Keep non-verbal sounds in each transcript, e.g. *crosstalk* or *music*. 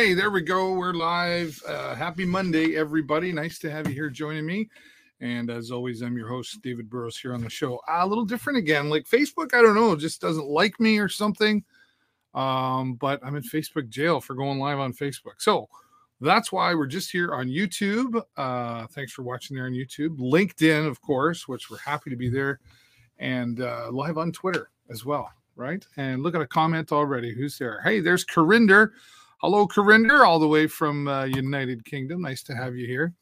Hey, there we go. We're live. Uh, happy Monday, everybody. Nice to have you here joining me. And as always, I'm your host, David Burrows, here on the show. Uh, a little different again. Like Facebook, I don't know, just doesn't like me or something. Um, but I'm in Facebook jail for going live on Facebook. So that's why we're just here on YouTube. Uh, thanks for watching there on YouTube. LinkedIn, of course, which we're happy to be there, and uh, live on Twitter as well, right? And look at a comment already. Who's there? Hey, there's Corinder. Hello, Corinder, all the way from uh, United Kingdom. Nice to have you here.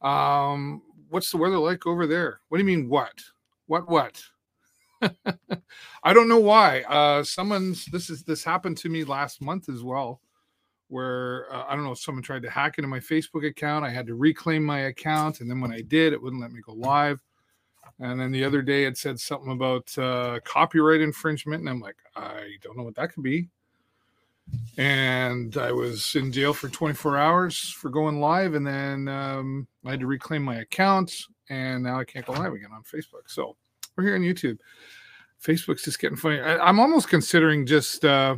Um, what's the weather like over there? What do you mean, what? What, what? *laughs* I don't know why. Uh, someone's this is this happened to me last month as well, where uh, I don't know. Someone tried to hack into my Facebook account. I had to reclaim my account, and then when I did, it wouldn't let me go live. And then the other day, it said something about uh, copyright infringement, and I'm like, I don't know what that could be and I was in jail for 24 hours for going live, and then um, I had to reclaim my account, and now I can't go live again on Facebook. So we're here on YouTube. Facebook's just getting funny. I, am almost considering just uh,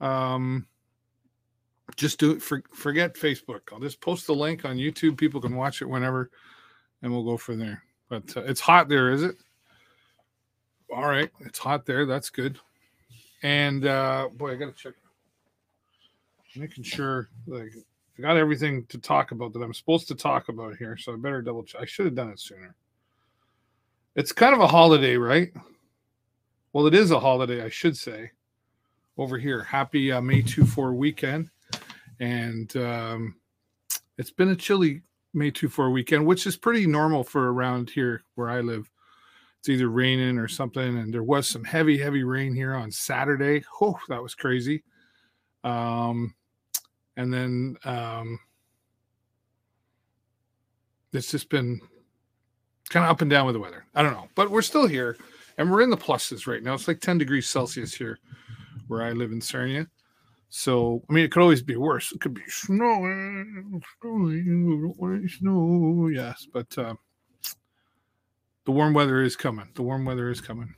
um, just do it. For, forget Facebook. I'll just post the link on YouTube. People can watch it whenever, and we'll go from there. But uh, it's hot there, is it? All right, it's hot there. That's good. And uh, boy, I gotta check, making sure like I got everything to talk about that I'm supposed to talk about here. So I better double check. I should have done it sooner. It's kind of a holiday, right? Well, it is a holiday, I should say. Over here, happy uh, May 2 4 weekend. And um, it's been a chilly May 2 4 weekend, which is pretty normal for around here where I live it's either raining or something. And there was some heavy, heavy rain here on Saturday. Oh, that was crazy. Um, and then um, it's just been kind of up and down with the weather. I don't know, but we're still here and we're in the pluses right now. It's like 10 degrees Celsius here where I live in Sarnia. So, I mean, it could always be worse. It could be snowing, snowing, snow, yes, but uh, the warm weather is coming. The warm weather is coming.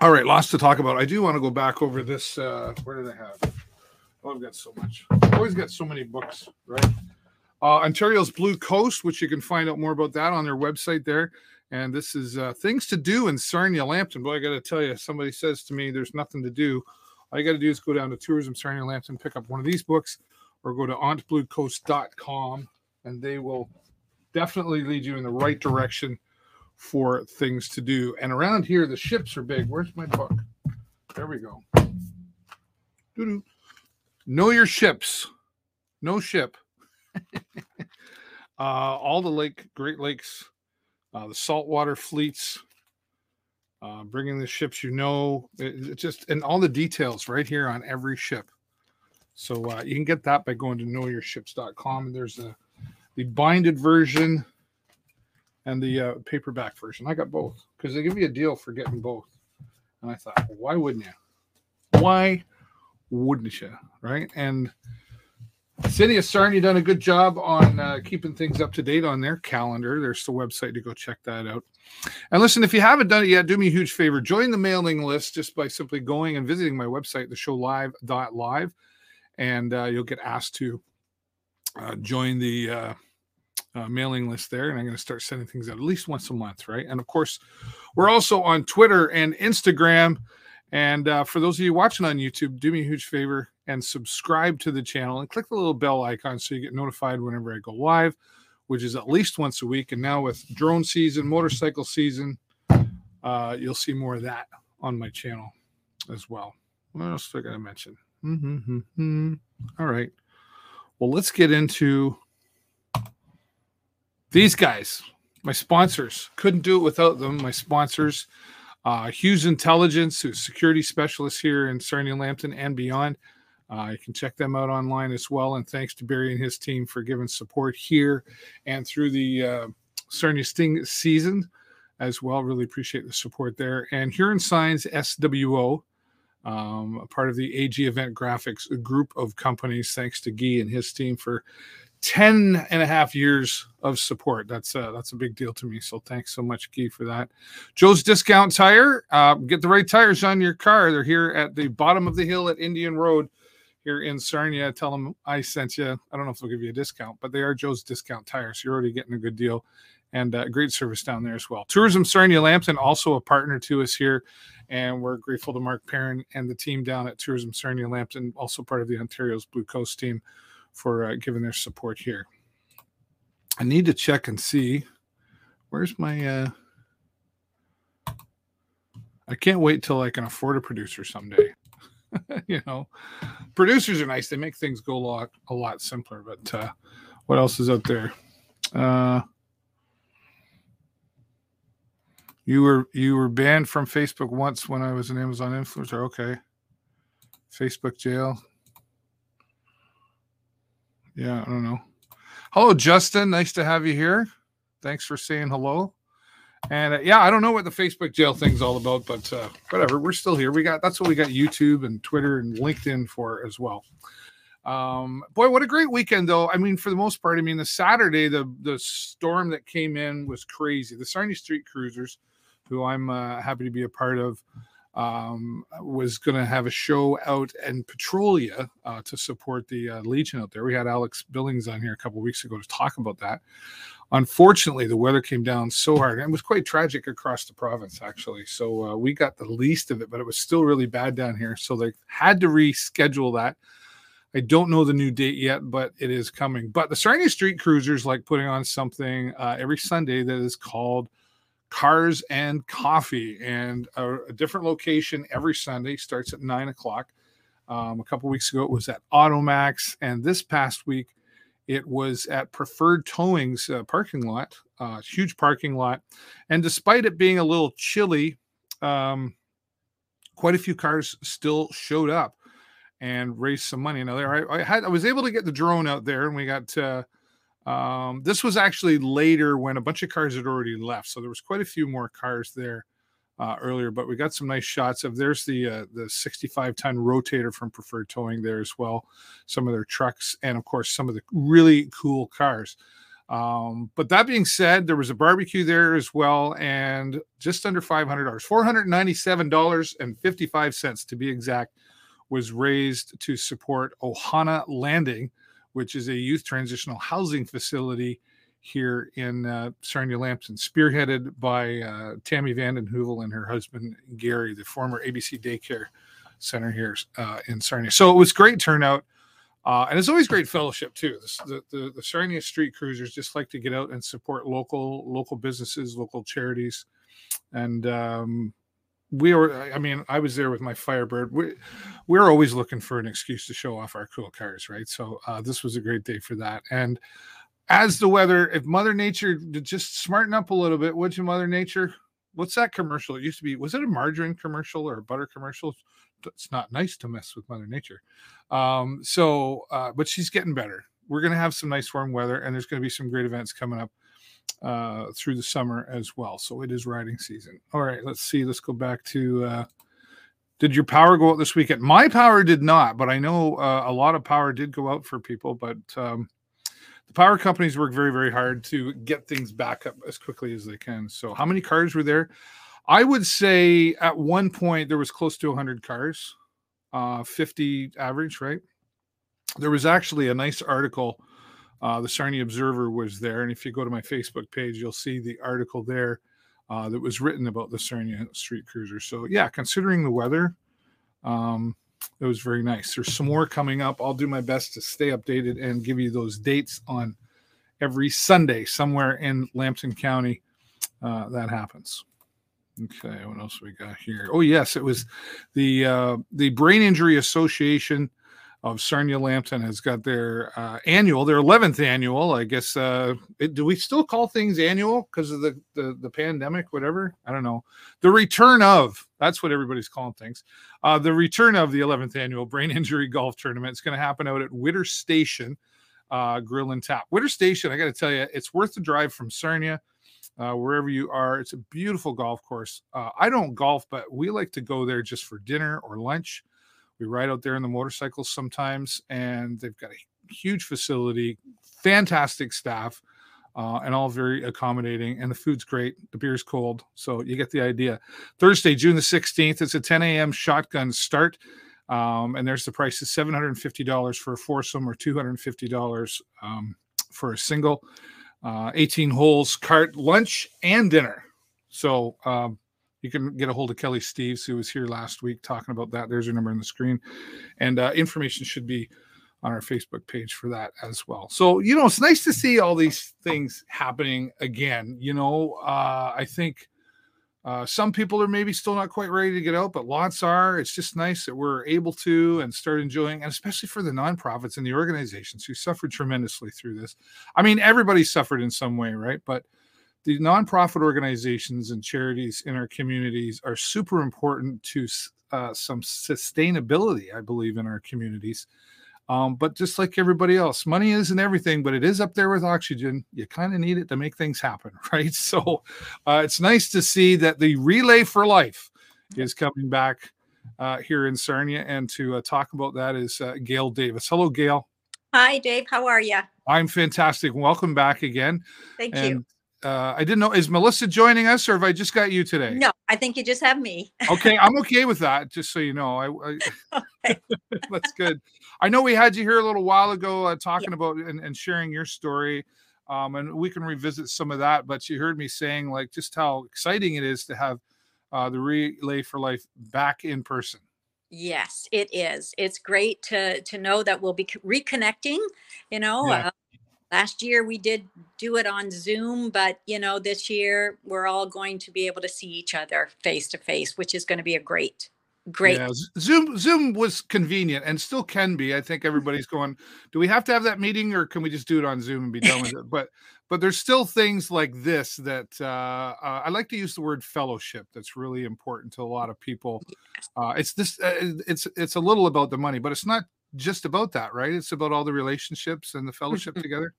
All right, lots to talk about. I do want to go back over this. Uh, where did I have? Oh, I've got so much. I've always got so many books, right? Uh, Ontario's Blue Coast, which you can find out more about that on their website there. And this is uh, things to do in Sarnia Lambton. Boy, I got to tell you, somebody says to me, there's nothing to do. All you got to do is go down to Tourism Sarnia Lambton, pick up one of these books, or go to ontbluecoast.com, and they will definitely lead you in the right direction for things to do. And around here, the ships are big. Where's my book? There we go. Doo-doo. Know your ships. No ship. *laughs* uh, all the lake, Great Lakes, uh, the saltwater fleets, uh, bringing the ships you know, it, it, just and all the details right here on every ship. So uh, you can get that by going to knowyourships.com. And there's a the binded version and the uh, paperback version. I got both because they give you a deal for getting both. And I thought, why wouldn't you? Why wouldn't you? Right. And City of Sarnia done a good job on uh, keeping things up to date on their calendar. There's the website to go check that out. And listen, if you haven't done it yet, do me a huge favor. Join the mailing list just by simply going and visiting my website, theshowlive.live, and uh, you'll get asked to uh, join the uh, mailing list there, and I'm going to start sending things out at least once a month, right? And of course, we're also on Twitter and Instagram. And uh, for those of you watching on YouTube, do me a huge favor and subscribe to the channel and click the little bell icon so you get notified whenever I go live, which is at least once a week. And now with drone season, motorcycle season, uh, you'll see more of that on my channel as well. What else do I mention? Mm-hmm, mm-hmm. All right. Well, let's get into these guys, my sponsors, couldn't do it without them. My sponsors, uh, Hughes Intelligence, who's security specialist here in Sarnia Lambton and beyond. Uh, you can check them out online as well. And thanks to Barry and his team for giving support here and through the uh, Sarnia Sting season as well. Really appreciate the support there. And Huron Signs SWO, um, a part of the AG Event Graphics group of companies. Thanks to Guy and his team for 10 and a half years of support. That's uh, that's a big deal to me. So thanks so much, Key, for that. Joe's Discount Tire. Uh, get the right tires on your car. They're here at the bottom of the hill at Indian Road here in Sarnia, tell them I sent you. I don't know if they'll give you a discount, but they are Joe's Discount Tires. You're already getting a good deal and uh, great service down there as well. Tourism Sarnia Lambton, also a partner to us here, and we're grateful to Mark Perrin and the team down at Tourism Sarnia Lambton, also part of the Ontario's Blue Coast team, for uh, giving their support here. I need to check and see where's my. Uh, I can't wait till I can afford a producer someday. *laughs* you know, producers are nice; they make things go a lot a lot simpler. But uh, what else is out there? Uh, you were you were banned from Facebook once when I was an Amazon influencer. Okay, Facebook jail. Yeah, I don't know. Hello, Justin. Nice to have you here. Thanks for saying hello. And uh, yeah, I don't know what the Facebook jail thing's all about, but uh, whatever. We're still here. We got that's what we got YouTube and Twitter and LinkedIn for as well. Um, boy, what a great weekend though. I mean, for the most part, I mean, the Saturday, the the storm that came in was crazy. The Sarnia Street Cruisers, who I'm uh, happy to be a part of, um, was going to have a show out in Petrolia uh, to support the uh, Legion out there. We had Alex Billings on here a couple weeks ago to talk about that. Unfortunately, the weather came down so hard, and it was quite tragic across the province, actually. So uh, we got the least of it, but it was still really bad down here. So they had to reschedule that. I don't know the new date yet, but it is coming. But the Sarnia Street Cruisers like putting on something uh, every Sunday that is called Cars and Coffee, and a, a different location every Sunday. Starts at nine o'clock. Um, a couple weeks ago, it was at Automax, and this past week it was at Preferred Towing's uh, parking lot, uh, huge parking lot. And despite it being a little chilly, um, quite a few cars still showed up and raised some money. Now there, I, I, had I was able to get the drone out there, and we got. Uh, um, this was actually later when a bunch of cars had already left, so there was quite a few more cars there uh, earlier, but we got some nice shots of there's the uh, the 65 ton rotator from Preferred Towing there as well, some of their trucks, and of course some of the really cool cars. Um, but that being said, there was a barbecue there as well, and just under five hundred dollars, four hundred ninety-seven dollars and fifty-five cents to be exact, was raised to support Ohana Landing, which is a youth transitional housing facility here in uh, Sarnia Lambton, spearheaded by uh, Tammy Vanden Heuvel and her husband Gary, the former ABC Daycare Center here uh, in Sarnia. So it was great turnout. Uh, and it's always great fellowship too. The, the, the Sarnia Street Cruisers just like to get out and support local local businesses, local charities, and um, we were. I mean, I was there with my Firebird. We we're always looking for an excuse to show off our cool cars, right? So uh, this was a great day for that. And as the weather, if Mother Nature just smarten up a little bit, would you, Mother Nature? What's that commercial? It used to be, was it a margarine commercial or a butter commercial? It's not nice to mess with Mother Nature. Um, so, uh, but she's getting better. We're going to have some nice warm weather, and there's going to be some great events coming up uh, through the summer as well. So it is riding season. All right, let's see. Let's go back to. Uh, did your power go out this weekend? My power did not, but I know uh, a lot of power did go out for people. But um, the power companies work very, very hard to get things back up as quickly as they can. So, how many cars were there? I would say at one point there was close to 100 cars, uh, 50 average, right? There was actually a nice article. Uh, the Sarnia Observer was there. And if you go to my Facebook page, you'll see the article there uh, that was written about the Sarnia Street Cruiser. So, yeah, considering the weather, um, it was very nice. There's some more coming up. I'll do my best to stay updated and give you those dates on every Sunday somewhere in Lambton County. Uh, that happens. Okay, what else we got here? Oh yes, it was the uh, the Brain Injury Association of Sarnia Lambton has got their uh, annual, their 11th annual. I guess, uh, it, do we still call things annual because of the, the, the pandemic, whatever? I don't know. The return of, that's what everybody's calling things. Uh, the return of the 11th annual Brain *laughs* Injury Golf Tournament It's going to happen out at Widder Station uh, Grill and Tap. Widder Station, I got to tell you, it's worth the drive from Sarnia. Uh, wherever you are. It's a beautiful golf course. Uh, I don't golf, but we like to go there just for dinner or lunch. We ride out there in the motorcycles sometimes, and they've got a huge facility, fantastic staff, uh, and all very accommodating. And the food's great. The beer's cold, so you get the idea. Thursday, June the sixteenth. It's a 10 a.m. shotgun start. Um, and there's the price is $750 for a foursome or $250 um, for a single. Uh, 18 holes, cart, lunch, and dinner. So um, you can get a hold of Kelly Steves, who was here last week talking about that. There's her number on the screen. And uh, information should be on our Facebook page for that as well. So, you know, it's nice to see all these things happening again. You know, uh, I think uh, some people are maybe still not quite ready to get out, but lots are. It's just nice that we're able to and start enjoying, and especially for the nonprofits and the organizations who suffered tremendously through this. I mean, everybody suffered in some way, right? But the nonprofit organizations and charities in our communities are super important to uh, some sustainability, I believe, in our communities. Um, but just like everybody else, money isn't everything, but it is up there with oxygen. You kind of need it to make things happen, *laughs* right? So uh, it's nice to see that the Relay for Life is coming back uh, here in Sarnia. And to uh, talk about that is uh, Gail Davis. Hello, Gail. Hi, Dave. How are you? I'm fantastic. Welcome back again. Thank and you uh, I didn't know. Is Melissa joining us, or have I just got you today? No, I think you just have me. okay, *laughs* I'm okay with that. Just so you know, I, I *laughs* that's good. I know we had you here a little while ago uh, talking yeah. about and, and, sharing your story, um, and we can revisit some of that. But you heard me saying like just how exciting it is to have uh, the Relay for Life back in person. Yes, it is. It's great to to know that we'll be reconnecting. You know, yeah. Last year we did do it on zoom but you know this year we're all going to be able to see each other face to face which is going to be a great great yeah, zoom zoom was convenient and still can be. I think everybody's going do we have to have that meeting or can we just do it on zoom and be done with it? But but there's still things like this that uh, uh, i like to use the word fellowship that's really important to a lot of people. Uh, it's this uh, it's it's a little about the money but it's not just about that, right? It's about all the relationships and the fellowship mm-hmm. together.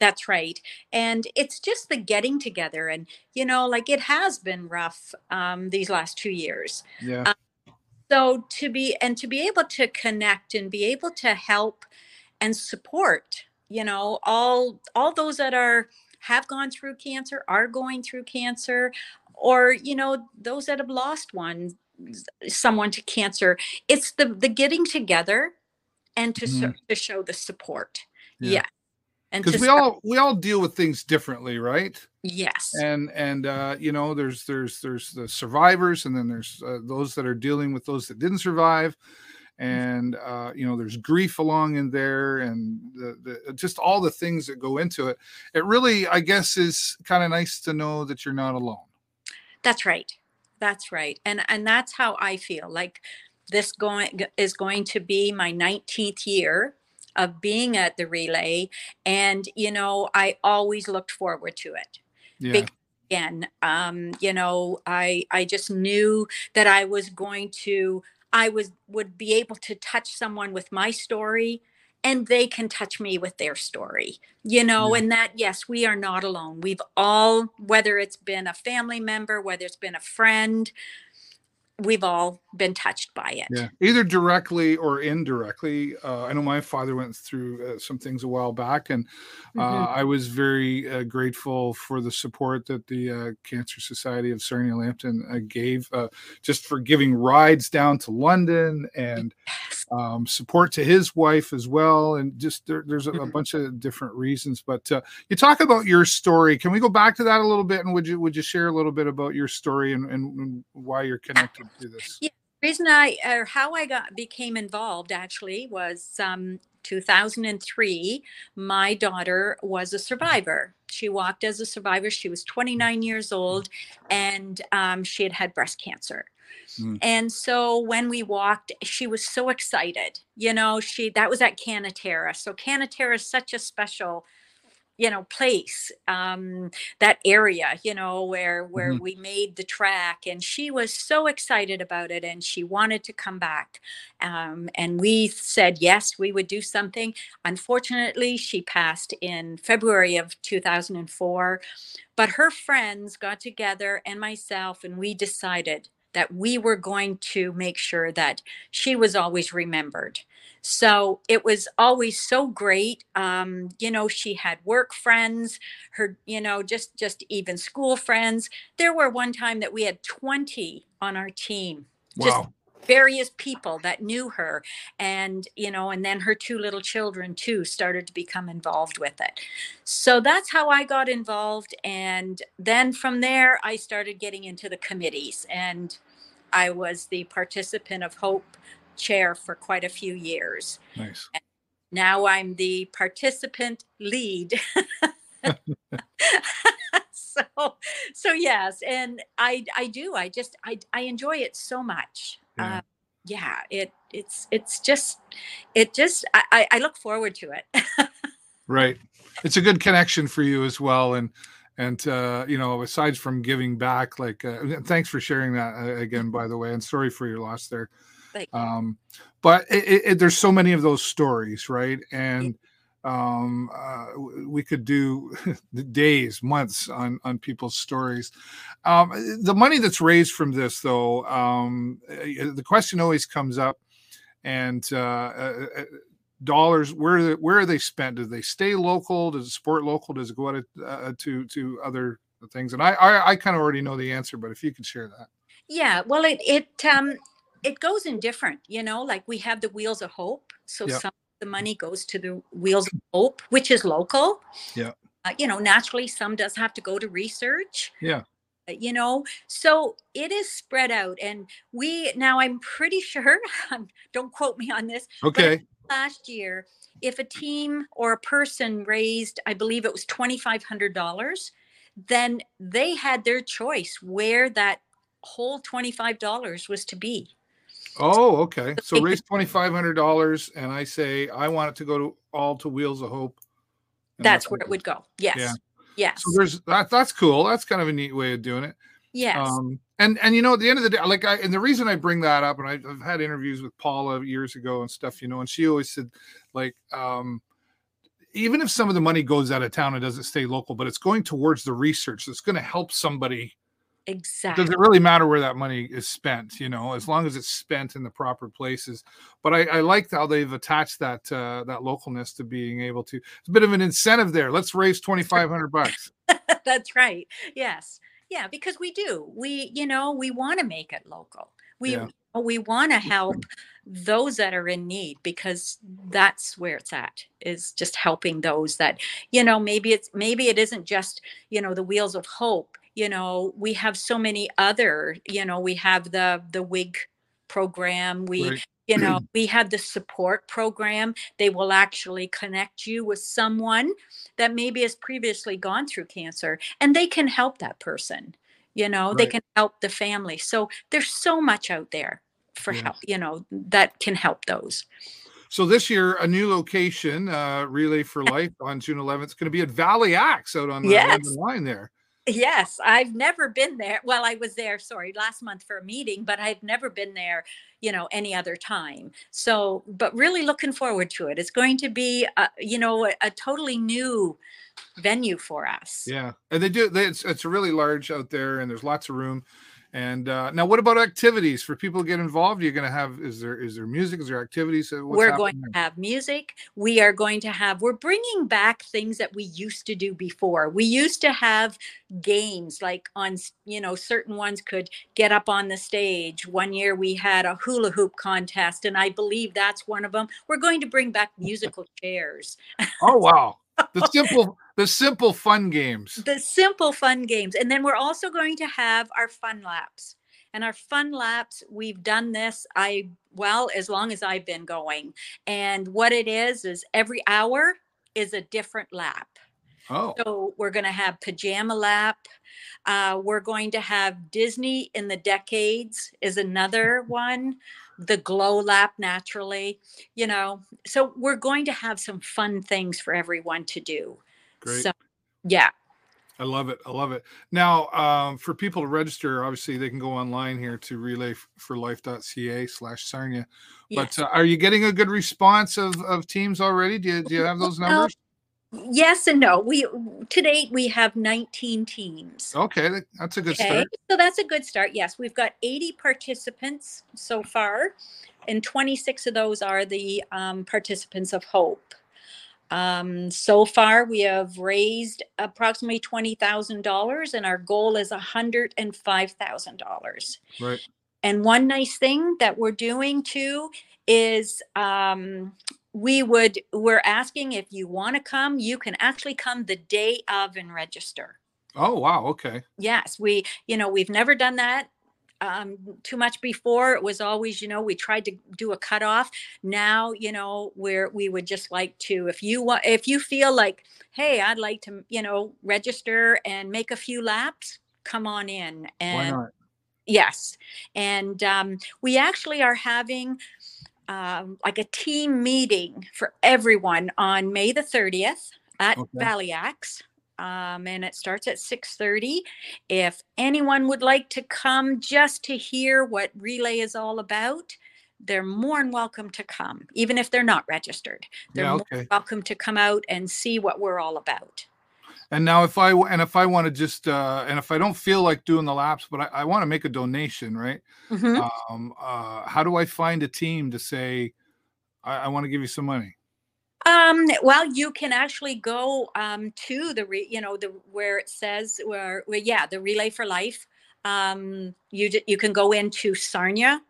That's right. And it's just the getting together. And, you know, like it has been rough um, these last two years. Yeah. Um, so to be, and to be able to connect and be able to help and support, you know, all, all those that are, have gone through cancer, are going through cancer, or, you know, those that have lost one, someone to cancer. It's the, the getting together and to, mm. to show the support. Yeah. yeah. And because we all we all deal with things differently, right? Yes. And and uh, you know, there's there's there's the survivors, and then there's uh, those that are dealing with those that didn't survive, and uh, you know, there's grief along in there, and the, the just all the things that go into it. It really, I guess, is kind of nice to know that you're not alone. That's right. That's right. And and that's how I feel. Like this going is going to be my 19th year of being at the relay and you know i always looked forward to it yeah. because again um you know i i just knew that i was going to i was would be able to touch someone with my story and they can touch me with their story you know yeah. and that yes we are not alone we've all whether it's been a family member whether it's been a friend we've all been touched by it. Yeah, either directly or indirectly. Uh, I know my father went through uh, some things a while back, and uh, mm-hmm. I was very uh, grateful for the support that the uh, Cancer Society of Sarnia Lambton uh, gave, just for giving rides down to London and um, support to his wife as well, and just there, there's a, a, mm-hmm. bunch of different reasons. But you talk about your story. Can we go back to that a little bit, and would you would you share a little bit about your story and, and why you're connected? Do this? Yeah, reason I or how I got became involved actually was um, 2003. My daughter was a survivor. She walked as a survivor. She was 29 years old, and um, she had had breast cancer. Mm. And so when we walked, she was so excited. You know, she that was at Canatara. So Canatara is such a special you know place um that area you know where where mm-hmm. we made the track and she was so excited about it and she wanted to come back um and we said yes we would do something unfortunately she passed in february of 2004 but her friends got together and myself and we decided that we were going to make sure that she was always remembered so it was always so great. Um, you know, she had work friends, her, you know, just just even school friends. There were one time that we had 20 on our team. Wow. various people that knew her and you know and then her two little children too started to become involved with it so that's how i got involved and then from there i started getting into the committees and i was the participant of hope chair for quite a few years Nice. now i'm the participant lead *laughs* so so yes and i i do i just i i enjoy it so much Yeah. uh, yeah it it's it's just it just I, I I look forward to it *laughs* Right. It's a good connection for you as well. And, and, uh, you know, aside from giving back, like, uh, thanks for sharing that uh, again, by the way, and sorry for your loss there. You. Um, but it, it, there's so many of those stories, right? And, um, uh, we could do *laughs* days, months on, on people's stories. Um, the money that's raised from this though, um, uh, the question always comes up and, uh, uh, dollars where are they, where are they spent do they stay local? Does it support local? Does it go out uh, to to other things? And i i, I kind of already know the answer but if you could share that. Yeah well it it um it goes in different you know like we have the wheels of hope so Yeah. some of the money goes to the wheels of hope which is local. Yeah. uh, you know naturally some does have to go to research. Yeah. Uh, you know so it is spread out and we now i'm pretty *laughs* sure *laughs* don't quote me on this okay last year if a team or a person raised i believe it was $2500 then they had their choice where that whole $25 was to be. Oh okay. So raise $2500 and i say i want it to go to all to wheels of hope. And that's where it would go. Yes. Yeah. yes. so there's that that's cool. That's kind of a neat way of doing it. Yes. Um, and and you know, at the end of the day, like I and the reason I bring that up, and I, I've had interviews with Paula years ago and stuff, you know, and she always said, like, um, even if some of the money goes out of town, it doesn't stay local, but it's going towards the research that's going to help somebody. exactly Does it really matter where that money is spent? You know, as long as it's spent in the proper places. But I, I liked how they've attached that uh, that localness to being able to. It's a bit of an incentive there. Let's raise twenty five hundred bucks. *laughs* that's right yes yeah because we do. We you know we want to make it local. We Yeah. we want to help mm-hmm. those that are in need because that's where it's at is just helping those that you know maybe it's maybe it isn't just you know the wheels of hope. You know we have so many other you know we have the the wig program we Right. you know *clears throat* we have the support program they will actually connect you with someone that maybe has previously gone through cancer and they can help that person you know they can help the family so there's so much out there for Yeah. help you know that can help those So this year, a new location, uh, Relay for *laughs* Life on June 11th, is going to be at Valley Axe out on the Yes. Line there. Yes i've never been there well i was there sorry last month for a meeting but i've never been there you know any other time so but really looking forward to it it's going to be a, you know a, a totally new venue for us Yeah, and they do. They, it's it's really large out there, and there's lots of room. And uh, now, what about activities? For people to get involved? You're going to have is there is there music? Is there activities? We're going to have music. We are going to have we're bringing back things that we used to do before. We used to have games like on you know certain ones could get up on the stage. One year we had a hula hoop contest and i believe that's one of them we're going to bring back *laughs* musical chairs. Oh wow, *laughs* the simple the simple fun games. the simple fun games and then we're also going to have our fun laps. And our fun laps we've done this i well as long as i've been going. And what it is is every hour is a different lap. Oh, so we're going to have pajama lap. Uh, we're going to have disney in the decades is another *laughs* one the glow lap naturally you know. So we're going to have some fun things for everyone to do great. so yeah I love it. I love it. Now, um, for people to register, obviously they can go online here to relayforlife.ca slash Sarnia. yes. But uh, are you getting a good response of, of teams already? Do you, do you have those numbers? Yes and no. We to date we have 19 teams. Okay, that's a good Okay, start. so that's a good start. Yes, we've got 80 participants so far, and 26 of those are the um, participants of Hope. Um, so far, we have raised approximately twenty thousand dollars, and our goal is hundred and five thousand dollars. Right. And one nice thing that we're doing too is um, we would we're asking if you want to come, you can actually come the day of and register. Oh wow, okay. Yes, we you know we've never done that um, too much before. It was always, you know, we tried to do a cutoff. Now, you know, where we would just like to, if you want, if you feel like, hey, I'd like to, you know, register and make a few laps, come on in. Why And not? yes, and um, we actually are having um, like a team meeting for everyone on May the 30th at Okay. Valley Axe. Um, and it starts at 6:30. If anyone would like to come just to hear what relay is all about, they're more than welcome to come, even if they're not registered. They're Yeah, more okay. welcome to come out and see what we're all about. And now if i and if I want to just uh and if I don't feel like doing the laps, but I, I want to make a donation, right? Mhm. Um uh how do I find a team to say I, I want to give you some money? Um, well, you can actually go um, to the re, you know the where it says where, where yeah the Relay for Life. Um, you ju- you can go into Sarnia.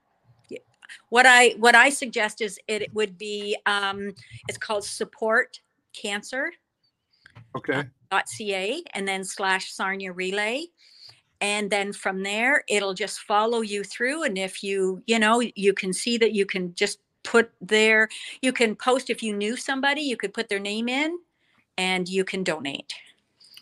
What I what I suggest is it would be um, it's called Support Cancer Okay. ca and then slash Sarnia Relay. And then from there, it'll just follow you through. And if you, you know, you can see that you can just put their, you can post if you knew somebody, you could put their name in and you can donate.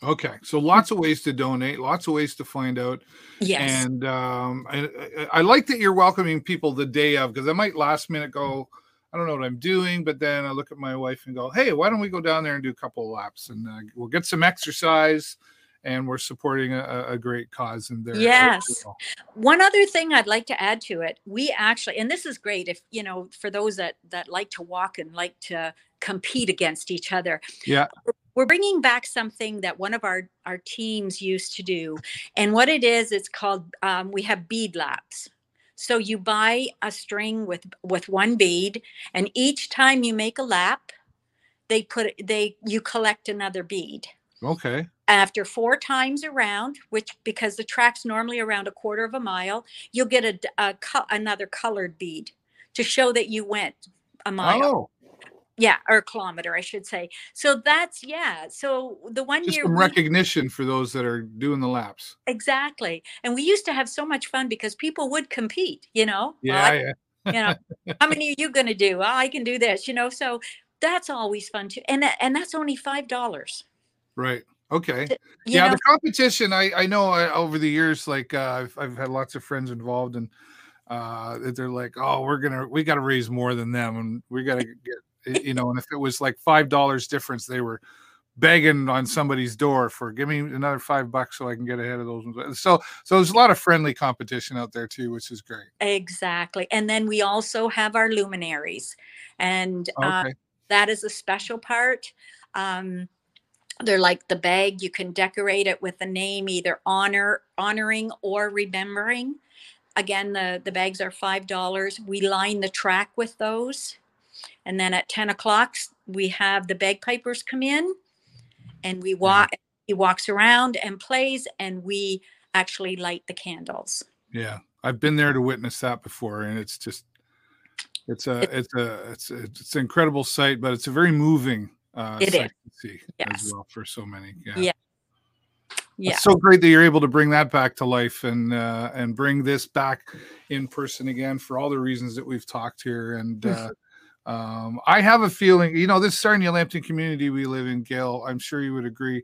Okay. So lots of ways to donate, lots of ways to find out. Yes. And um I, I- like that you're welcoming people the day of because I might last minute go, I don't know what I'm doing, but then I look at my wife and go, Hey, why don't we go down there and do a couple of laps and uh, we'll get some exercise and we're supporting a, a- great cause in there. Yes. well. One other thing I'd like to add to it, we actually, and this is great if, you know, for those that, that like to walk and like to compete against each other. Yeah. We're bringing back something that one of our, our teams used to do. And what it is, it's called, um, we have bead laps. So you buy a string with, with one bead and each time you make a lap, they put, they, you collect another bead Okay. after four times around, which because the track's normally around a quarter of a mile, you'll get a co- another colored bead to show that you went a mile. Oh, Yeah, or a kilometer, I should say. So that's yeah. So the one just year some we- recognition for those that are doing the laps. exactly, and we used to have so much fun because people would compete. You know, Well, Yeah. I- yeah. you know, how many are you going to do? Oh, I can do this. You know, so that's always fun too, and and that's only five dollars. Right. Okay. Yeah, know, the competition. I I know uh, over the years, like uh, I've I've had lots of friends involved, and uh, they're like, oh, we're gonna we got to raise more than them, and we got to *laughs* get you know, and if it was like five dollars difference, they were begging on somebody's door for give me another five bucks so I can get ahead of those ones. So so there's a lot of friendly competition out there too, which is great. Exactly. And then we also have our luminaries. And uh, that is a special part. Um, they're like the bag. You can decorate it with the name, either honor, honoring, or remembering. Again, the the bags are five dollars. We line the track with those, and then at ten o'clock we have the bagpipers come in, and we mm-hmm. walk. He walks around and plays, and we actually light the candles. Yeah, I've been there to witness that before, and it's just it's a It- it's a it's a, it's an incredible sight, but it's a very moving uh, It is. see Yes. as well for so many. Yeah. Yeah. Yeah. It's so great that you're able to bring that back to life and uh, and bring this back in person again for all the reasons that we've talked here. And uh, um, I have a feeling, you know, this Sarnia Lambton community we live in, Gail. I'm sure you would agree.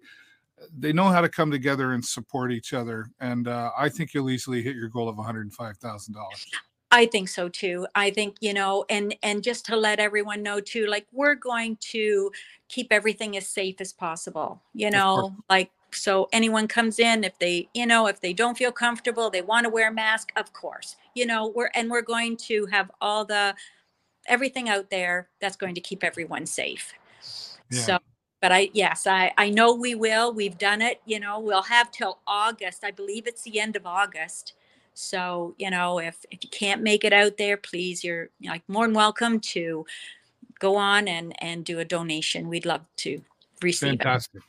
They know how to come together and support each other, and uh, I think you'll easily hit your goal of 105 thousand dollars. I think so too. I think, you know, and and just to let everyone know too, like we're going to keep everything as safe as possible. You know, like so anyone comes in if they, you know, if they don't feel comfortable, they want to wear a mask, of course. You know, we're and we're going to have all the everything out there that's going to keep everyone safe. Yeah. So but I yes, I I know we will. We've done it, you know, we'll have till August. I believe it's the end of August. So, you know, if if you can't make it out there, please, you're like more than welcome to go on and and do a donation. We'd love to receive it. Fantastic.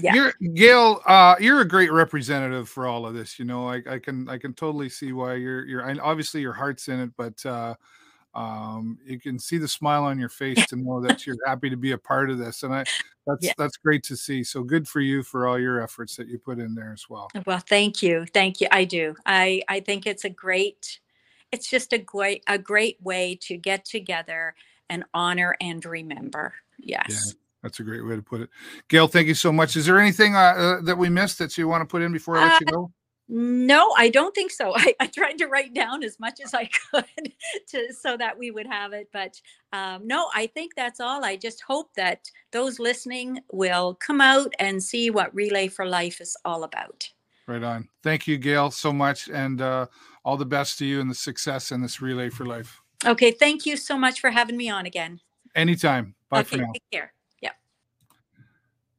Yeah. You're Gail. Uh, you're a great representative for all of this. You know, I, I can I can totally see why you're you're and obviously your heart's in it, but uh, um, you can see the smile on your face to know that you're happy to be a part of this, and I *laughs* that's Yeah. that's great to see. So good for you for all your efforts that you put in there as well. Well, thank you. Thank you. I do. I I think it's a great it's just a great a great way to get together and honor and remember. Yes. That's a great way to put it. Gail, thank you so much. Is there anything uh, uh, that we missed that you want to put in before I let you Uh, go? No, I don't think so. *laughs* I, I tried to write down as much as I *laughs* could to so that we would have it. But um, no, I think that's all. I just hope that those listening will come out and see what Relay for Life is all about. Right on. Thank you, Gail, so much, and uh, all the best to you and the success in this relay for life. Okay, thank you so much for having me on again. Anytime. Bye okay, for now. take care.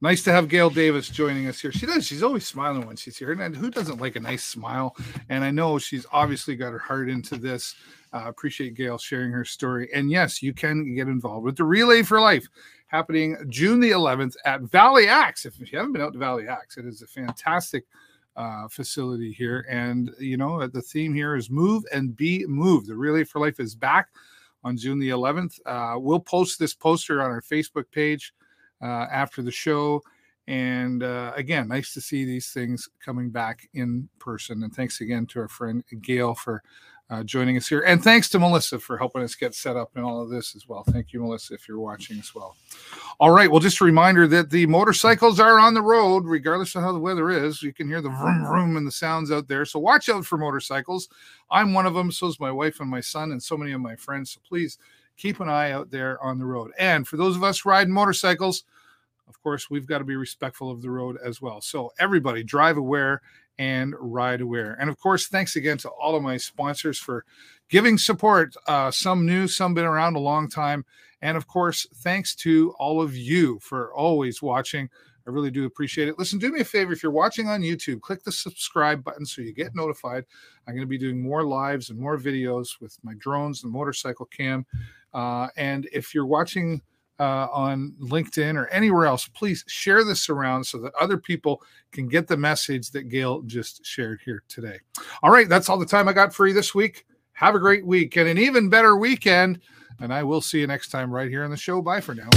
Nice to have Gail Davis joining us here. She does. She's always smiling when she's here. And who doesn't like a nice smile? And I know she's obviously got her heart into this. Uh, appreciate Gail sharing her story. And yes, you can get involved with the Relay for Life happening June the 11th at Valley Axe. If you haven't been out to Valley Axe, it is a fantastic uh, facility here. And, you know, the theme here is move and be moved. The Relay for Life is back on June the 11th. Uh, we'll post this poster on our Facebook page uh, after the show. And uh, again, nice to see these things coming back in person. And thanks again to our friend Gail for uh, joining us here. And thanks to Melissa for helping us get set up and all of this as well. Thank you, Melissa, if you're watching as well. All right. Well, just a reminder that the motorcycles are on the road, regardless of how the weather is. You can hear the vroom vroom and the sounds out there. So watch out for motorcycles. I'm one of them. So is my wife and my son, and so many of my friends. So please keep an eye out there on the road. And for those of us riding motorcycles, of course, we've got to be respectful of the road as well. So everybody drive aware and ride aware. And of course, thanks again to all of my sponsors for giving support. Uh, some new, some been around a long time. And of course, thanks to all of you for always watching. I really do appreciate it. Listen, do me a favor if you're watching on YouTube, click the subscribe button so you get notified. I'm going to be doing more lives and more videos with my drones and motorcycle cam. Uh, and if you're watching uh, on LinkedIn or anywhere else, please share this around so that other people can get the message that Gail just shared here today. All right, that's all the time I got for you this week. Have a great week and an even better weekend. And I will see you next time right here on the show. Bye for now.